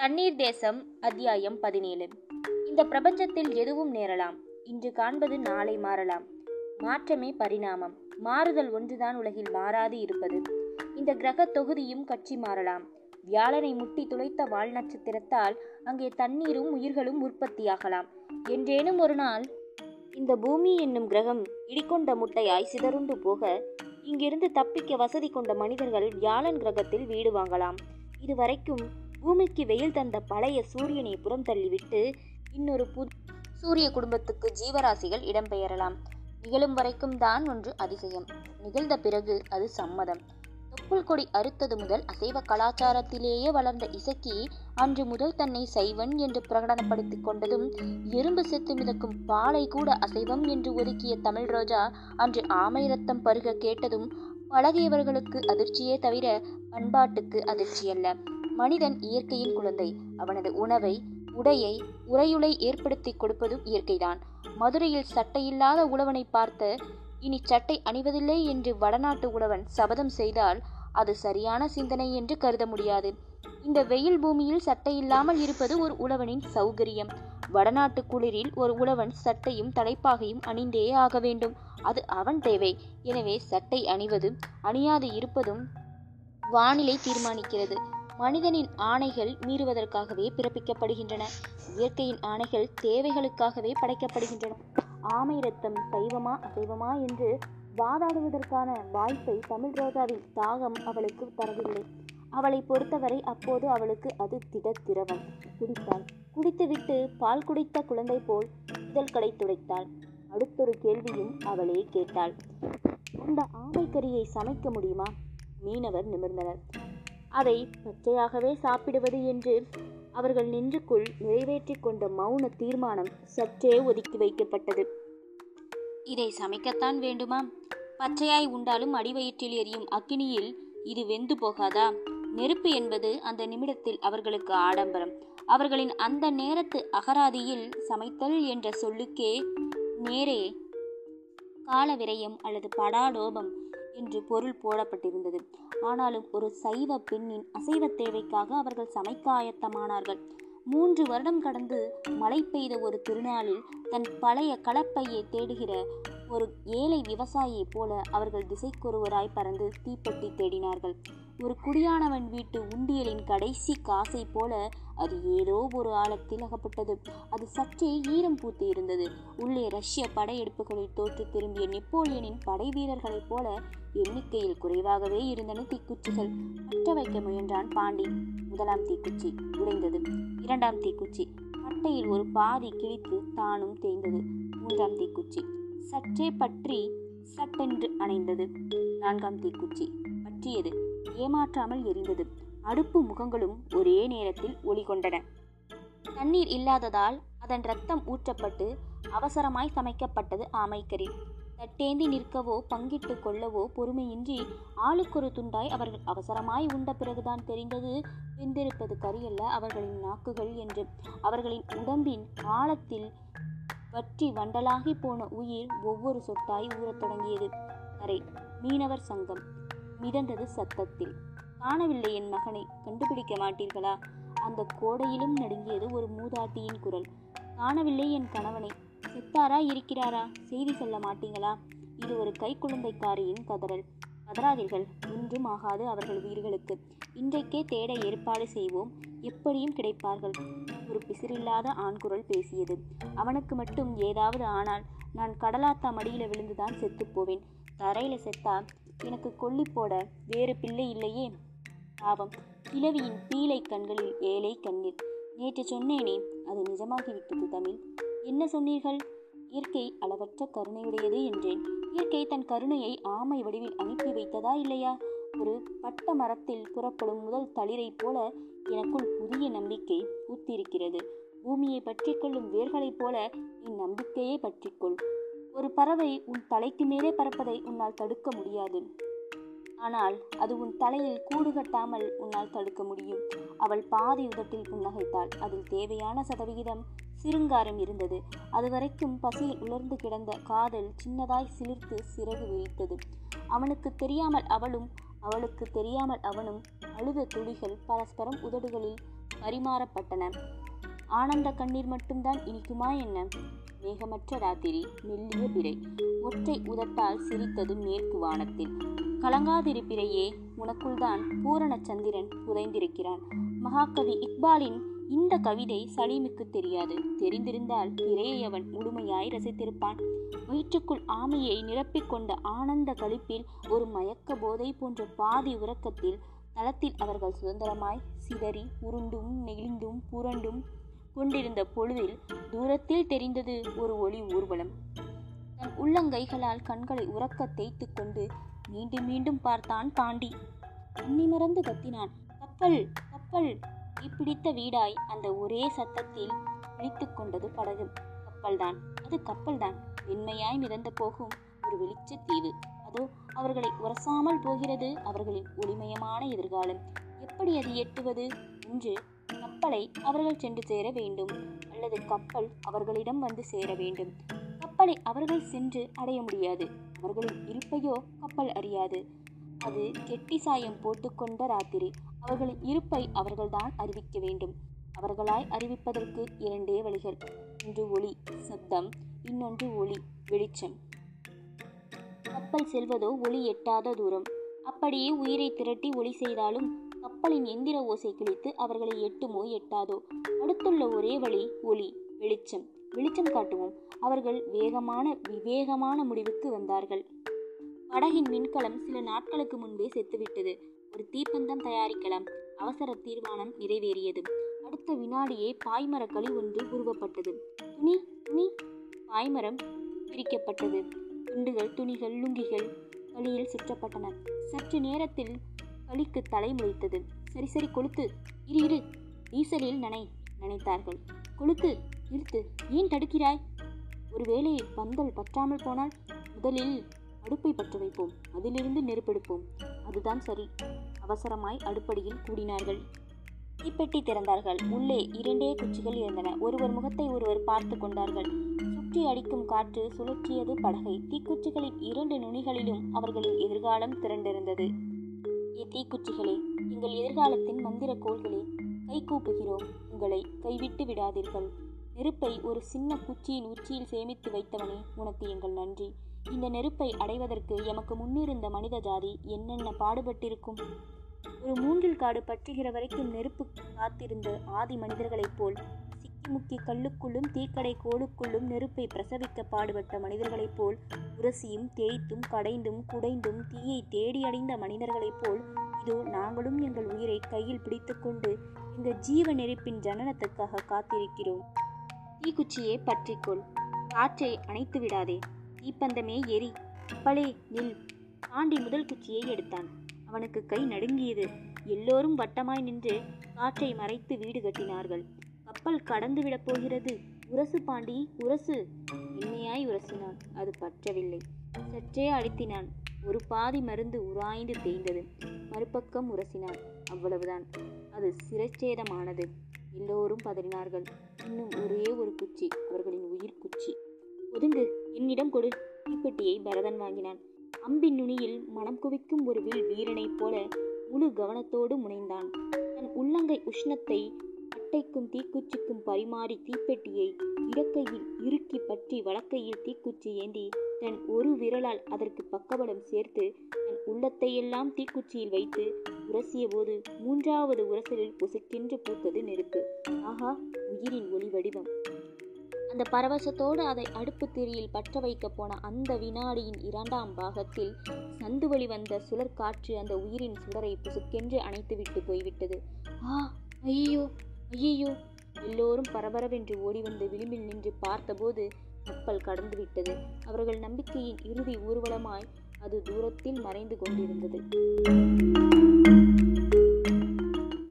தண்ணீர் தேசம் அத்தியாயம் பதினேழு. இந்த பிரபஞ்சத்தில் எதுவும் நேரலாம். இன்று காண்பது நாளை மாறலாம். மாற்றமே பரிணாமம். மாறுதல் ஒன்றுதான் உலகில் மாறாது இருப்பது. இந்த கிரக தொகுதியும் கட்சி மாறலாம். வியாழனை முட்டி துளைத்த வால் நட்சத்திரத்தால் அங்கே தண்ணீரும் உயிர்களும் உற்பத்தியாகலாம். என்றேனும் ஒரு நாள் இந்த பூமி என்னும் கிரகம் இடிக்கொண்ட முட்டையாய் சிதறுண்டு போக இங்கிருந்து தப்பிக்க வசதி கொண்ட மனிதர்கள் வியாழன் கிரகத்தில் வீடு வாங்கலாம். இதுவரைக்கும் பூமிக்கு வெயில் தந்த பழைய சூரியனை புறம் தள்ளிவிட்டு இன்னொரு புது சூரிய குடும்பத்துக்கு ஜீவராசிகள் இடம்பெயரலாம். நிகழும் வரைக்கும் தான் ஒன்று அதிசயம். நிகழ்ந்த பிறகு அது சம்மதம். தொப்புள் கொடி அறுத்தது முதல் அசைவ கலாச்சாரத்திலேயே வளர்ந்த இசக்கி அன்று முதல் தன்னை சைவன் என்று பிரகடனப்படுத்திக் கொண்டதும் எறும்பு செத்து மிதக்கும் பாலை கூட அசைவம் என்று ஒதுக்கிய தமிழ் ரோஜா அன்று ஆமை ரத்தம் பருக கேட்டதும் பழகியவர்களுக்கு அதிர்ச்சியே தவிர பண்பாட்டுக்கு அதிர்ச்சியல்ல. மனிதன் இயற்கையின் குழந்தை. அவனது உணவை உடையை உரையுளை ஏற்படுத்தி கொடுப்பதும் இயற்கைதான். மதுரையில் சட்டையில்லாத உழவனை பார்த்து இனி சட்டை அணிவதில்லை என்று வடநாட்டு உழவன் சபதம் செய்தால் அது சரியான சிந்தனை என்று கருத முடியாது. இந்த வெயில் பூமியில் சட்டை இல்லாமல் இருப்பது ஒரு உழவனின் சௌகரியம். வடநாட்டு குளிரில் ஒரு உழவன் சட்டையும் தலைப்பாகையும் அணிந்தே ஆக வேண்டும். அது அவன் தேவை. எனவே சட்டை அணிவதும் அணியாது இருப்பதும் வானிலை தீர்மானிக்கிறது. மனிதனின் ஆணைகள் மீறுவதற்காகவே பிறப்பிக்கப்படுகின்றன. இயற்கையின் ஆணைகள் தேவைகளுக்காகவே படைக்கப்படுகின்றன. ஆமை ரத்தம் சைவமா அசைவமா என்று வாதாடுவதற்கான வாய்ப்பை தமிழ் ரோஜாவின் தாகம் அவளுக்கு தரவில்லை. அவளை பொறுத்தவரை அப்போது அவளுக்கு அது திட திரவம். குடித்தாள். குடித்துவிட்டு பால் குடித்த குழந்தை போல் இதழ்களை துடைத்தாள். அடுத்தொரு கேள்வியும் அவளே கேட்டாள். அந்த ஆமைக்கறியை சமைக்க முடியுமா? மீனவர் நிமிர்ந்தனர். அதை பச்சையாகவே சாப்பிடுவது என்று அவர்கள் நெஞ்சுக்குள் நிறைவேற்றி கொண்ட மௌன தீர்மானம் சற்றே ஒதுக்கி வைக்கப்பட்டது. இதை சமைக்கத்தான் வேண்டுமா? பச்சையாய் உண்டாலும் அடிவயிற்றில் எரியும் அக்கினியில் இது வெந்து போகாதா? நெருப்பு என்பது அந்த நிமிடத்தில் அவர்களுக்கு ஆடம்பரம். அவர்களின் அந்த நேரத்து அகராதியில் சமைத்தல் என்ற சொல்லுக்கே நேரே கால விரயம் அல்லது படாடோபம் என்று பொருள் போடப்பட்டிருந்தது. ஆனாலும் ஒரு சைவ பெண்ணின் அசைவ தேவைக்காக அவர்கள் சமைக்க ஆயத்தமானார்கள். மூன்று வருடம் கடந்து மழை பெய்த ஒரு திருநாளில் தன் பழைய கலப்பையை தேடுகிற ஒரு ஏழை விவசாயியைப் போல அவர்கள் திசைக்கொருவராய் பறந்து தீப்பெட்டி தேடினார்கள். ஒரு குடியானவன் வீட்டு உண்டியலின் கடைசி காசை போல அது ஏதோ ஒரு ஆழத்தில் அகப்பட்டது. அது சற்றே ஈரம் பூத்து இருந்தது. உள்ளே ரஷ்ய படையெடுப்புகளில் தோற்று திரும்பிய நெப்போலியனின் படை வீரர்களைப் போல எண்ணிக்கையில் குறைவாகவே இருந்தன தீக்குச்சிகள். பற்ற வைக்க முயன்றான் பாண்டி. முதலாம் தீக்குச்சி உடைந்தது. இரண்டாம் தீக்குச்சி பட்டையில் ஒரு பாதி கிழித்து தானும் தேய்ந்தது. மூன்றாம் தீக்குச்சி சற்றே பற்றி சட்டென்று அணைந்தது. நான்காம் தீக்குச்சி. பற்றியது ஏமாற்றாமல் எரிந்தது. அடுப்பு முகங்களும் ஒரே நேரத்தில் ஒளி கொண்டன தண்ணீர் இல்லாததால் அதன் ரத்தம் ஊற்றப்பட்டு அவசரமாய் சமைக்கப்பட்டது ஆமைக்கறி. தட்டேந்தி நிற்கவோ பங்கிட்டு கொள்ளவோ பொறுமையின்றி ஆளுக்கொரு துண்டாய் அவர்கள் அவசரமாய் உண்ட பிறகுதான் தெரிந்தது வெந்திருப்பது கரியல்ல அவர்களின் நாக்குகள் என்று. அவர்களின் உடம்பின் ஆழத்தில் வற்றி வண்டலாகி போன உயிர் ஒவ்வொரு சொட்டாய் ஊறத் தொடங்கியது. கரை மீனவர் சங்கம். மிதந்தது சத்தத்தில். காணவில்லை என் மகனை கண்டுபிடிக்க மாட்டீர்களா? அந்த கோடையிலும் நடுங்கியது ஒரு மூதாட்டியின் குரல். காணவில்லை என் கணவனை. செத்தாரா இருக்கிறாரா? செய்தி சொல்ல மாட்டீங்களா? இது ஒரு கைக்குழந்தைக்காரியின் கதறல். கதறாதீர்கள் ஒன்றும் ஆகாது அவர்கள் உயிர்களுக்கு. இன்றைக்கே தேட ஏற்பாடு செய்வோம். எப்படியும் கிடைப்பார்கள். ஒரு பிசிறில்லாத ஆண்குரல் பேசியது. அவனுக்கு மட்டும் ஏதாவது ஆனால் நான் கடலாத்தா மடியில் விழுந்துதான் செத்துப்போவேன் தரையில் தரையில செத்தா எனக்கு கொல்லி போட வேறு பிள்ளை இல்லையே? பாவம். கிழவியின் பீலை கண்களில் ஏழை கண்ணீர். நேற்று சொன்னேனே அது நிஜமாகிவிட்டது தமிழ். என்ன சொன்னீர்கள்? இயற்கை அளவற்ற கருணையுடையது என்றேன். இயற்கை தன் கருணையை ஆமை வடிவில் அனுப்பி வைத்ததா இல்லையா? ஒரு பட்ட மரத்தில் புறப்படும் முதல் தளிரைப் போல எனக்குள் புதிய நம்பிக்கை பூத்திருக்கிறது பூமியை பற்றி கொள்ளும் வேர்களைப் போல இந்நம்பிக்கையை பற்றிக்கொள் ஒரு பறவை உன் தலைக்கு மேலே பறப்பதை உன்னால் தடுக்க முடியாது. ஆனால் அது உன் தலையில் கூடு கட்டாமல் உன்னால் தடுக்க முடியும். அவள் பாதி உதட்டில் புன்னகைத்தாள். அதில் தேவையான சதவிகிதம் சிருங்காரம் இருந்தது. அதுவரைக்கும் பசியில் உலர்ந்து கிடந்த காதல் சின்னதாய் சிலிர்த்து சிறகு விரித்தது. அவனுக்கு தெரியாமல் அவளும் அவளுக்கு தெரியாமல் அவனும் அழுத துளிகள் பரஸ்பரம் உதடுகளில் பரிமாறப்பட்டன. ஆனந்த கண்ணீர் மட்டும்தான் இனிக்குமா என்ன? மேகமற்ற ராத்திரி மெல்லிய பிறை. ஒற்றை உதட்டால் சிரித்தது மேற்கு வானத்தில். கலங்காதிருப்பிறையே உனக்குள்தான் பூரண சந்திரன் புதைந்திருக்கிறான். மகாகவி இக்பாலின் இந்த கவிதை சலீமுக்கு தெரியாது. தெரிந்திருந்தால் பிறையை அவன் முழுமையாய் ரசித்திருப்பான். வயிற்றுக்குள் ஆமையை நிரப்பிக்கொண்ட ஆனந்த களிப்பில் ஒரு மயக்க போதை போன்ற பாதி உறக்கத்தில் தளத்தில் அவர்கள் சுதந்திரமாய் சிதறி உருண்டும் நெகிழ்ந்தும் புரண்டும் கொண்டிருந்த பொழுதில் தூரத்தில் தெரிந்தது ஒரு ஒளி ஊர்வலம். தன் உள்ளங்கைகளால் கண்களை உறக்க தேய்த்து கொண்டு மீண்டும் மீண்டும் பார்த்தான் பாண்டி. மறந்து கத்தினான். கப்பல் கப்பல் தீப்பிடித்த வீடாய் அந்த ஒரே சத்தத்தில் விழித்து கொண்டது படகு. கப்பல்தான். அது கப்பல்தான். வெண்மையாய் மிதந்து போகும் ஒரு வெளிச்ச தீவு அதோ அவர்களை உரசாமல் போகிறது அவர்களின் ஒளிமயமான எதிர்காலம். எப்படி அது எட்டுவது? என்று கப்பலை அவர்கள் சென்று சேர வேண்டும். அல்லது கப்பல் அவர்களிடம் வந்து சேர வேண்டும். கப்பலை அவர்கள் சென்று அடைய முடியாது. அவர்களின் இருப்பையோ கப்பல் அறியாது. அது கெட்டி சாயம் போட்டுக்கொண்ட ராத்திரி. அவர்களின் இருப்பை அவர்கள்தான் அறிவிக்க வேண்டும். அவர்களாய் அறிவிப்பதற்கு இரண்டே வழிகள். ஒன்று ஒளி சத்தம் இன்னொன்று ஒளி வெளிச்சம். கப்பல் செல்வதோ ஒளி எட்டாத தூரம். அப்படியே உயிரை திரட்டி ஒளி செய்தாலும் கப்பலின் எந்திர ஓசை கிழித்து அவர்களை எட்டுமோ எட்டாதோ. அடுத்துள்ள ஒரே வழி ஒளி வெளிச்சம். வெளிச்சம் காட்டுவோம். அவர்கள் வேகமான விவேகமான முடிவுக்கு வந்தார்கள். படகின் மின்கலம் சில நாட்களுக்கு முன்பே செத்துவிட்டது. ஒரு தீப்பந்தம் தயாரிக்கலாம். அவசர தீர்மானம் நிறைவேறியது. அடுத்த வினாடியே பாய்மரக்களி ஒன்று உருவப்பட்டது. துணி துணி. பாய்மரம் பிரிக்கப்பட்டது. துண்டுகள் துணிகள் லுங்கிகள் களியில் சுற்றப்பட்டன. சற்று நேரத்தில் களிக்கு தலை முளைத்தது. சரி சரி கொளுத்து. இரு இரு. டீசலில் நனை நினைத்தார்கள். கொளுத்து நிறுத்து. ஏன் தடுக்கிறாய்? ஒருவேளை பந்தல் பற்றாமல் போனால் முதலில் அடுப்பை பற்ற வைப்போம். அதிலிருந்து நெருப்பெடுப்போம். அதுதான் சரி. அவசரமாய் அடுப்படியில் கூடினார்கள். தீப்பெட்டி திறந்தார்கள். உள்ளே இரண்டே குச்சிகள் இருந்தன. ஒருவர் முகத்தை ஒருவர் பார்த்து கொண்டார்கள். சுற்றி அடிக்கும் காற்று சுழற்றியது படகை. தீக்குச்சிகளின் இரண்டு நுனிகளிலும் அவர்களின் எதிர்காலம் திரண்டிருந்தது. ஏ தீக்குச்சிகளே எங்கள் எதிர்காலத்தின் மந்திர கோள்களே கை கூப்புகிறோம். உங்களை கைவிட்டு விடாதீர்கள். நெருப்பை ஒரு சின்ன குச்சியின் உச்சியில் சேமித்து வைத்தவனே உனக்கு எங்கள் நன்றி. இந்த நெருப்பை அடைவதற்கு எமக்கு முன்னிருந்த மனித ஜாதி என்னென்ன பாடுபட்டிருக்கும்? ஒரு மூங்கில் காடு பற்றுகிற வரைக்கும் நெருப்பு காத்திருந்த ஆதி மனிதர்களைப் போல் சிக்கி முக்கி கல்லுக்குள்ளும் தீக்கடை கோளுக்குள்ளும் நெருப்பை பிரசவிக்க பாடுபட்ட மனிதர்களைப் போல் உரசியும் தேய்த்தும் கடைந்தும் குடைந்தும் தீயை தேடி அடைந்த மனிதர்களைப் போல் இதோ நாங்களும் எங்கள் உயிரை கையில் பிடித்துக்கொண்டு இந்த ஜீவ நெருப்பின் ஜனனத்துக்காக காத்திருக்கிறோம். தீக்குச்சியை பற்றிக்கொள். காற்றை அணைத்து விடாதே தீப்பந்தமே எரி அப்பளே நில். பாண்டி முதல் குச்சியை எடுத்தான். அவனுக்கு கை நடுங்கியது. எல்லோரும் வட்டமாய் நின்று காற்றை மறைத்து வீடு கட்டினார்கள். கப்பல் கடந்து விடப் போகிறது. உரசு பாண்டி உரசு. இனிமையாய் உரசினான். அது பற்றவில்லை. சற்றே அழுத்தினான். ஒரு பாதி மருந்து உராய்ந்து தேய்ந்தது. மறுபக்கம் உரசினான். அவ்வளவுதான். அது சிரச்சேதமானது. எல்லோரும் பதறினார்கள். இன்னும் ஒரே ஒரு குச்சி. அவர்களின் உயிர் குச்சி. ஒதுங்கு. என்னிடம் கொடு. தீப்பெட்டியை பரதன் வாங்கினான். அம்பின் நுனியில் மனம் குவிக்கும் ஒரு வில் வீரனைப் போல முழு கவனத்தோடு முனைந்தான். தன் உள்ளங்கை உஷ்ணத்தை அட்டைக்கும் தீக்குச்சிக்கும் பரிமாறி தீப்பெட்டியை இடக்கையில் இறுக்கி பற்றி வழக்கையில் தீக்குச்சி ஏந்தி தன் ஒரு விரலால் அதற்கு பக்கபலம் சேர்த்து தன் உள்ளத்தையெல்லாம் தீக்குச்சியில் வைத்து உரசிய போது மூன்றாவது உரசலில் பொசுக்கென்று பூத்தது நெருப்பு. ஆஹா உயிரின் ஒளி வடிவம். அந்த பரவசத்தோடு அதை அடுப்பு திரியில் பற்ற வைக்க போன அந்த வினாடியின் இரண்டாம் பாகத்தில் சந்து வழி வந்த சுழற்காற்று அந்த உயிரின் சுடரை புசுக்கென்று அணைத்துவிட்டு போய்விட்டது. ஆ ஐயோ ஐயோ எல்லோரும் பரபரவென்று ஓடி வந்து விளிம்பில் நின்று பார்த்தபோது கப்பல் கடந்து விட்டது. அவர்கள் நம்பிக்கையின் இறுதி ஊர்வலமாய் அது தூரத்தில் மறைந்து கொண்டிருந்தது.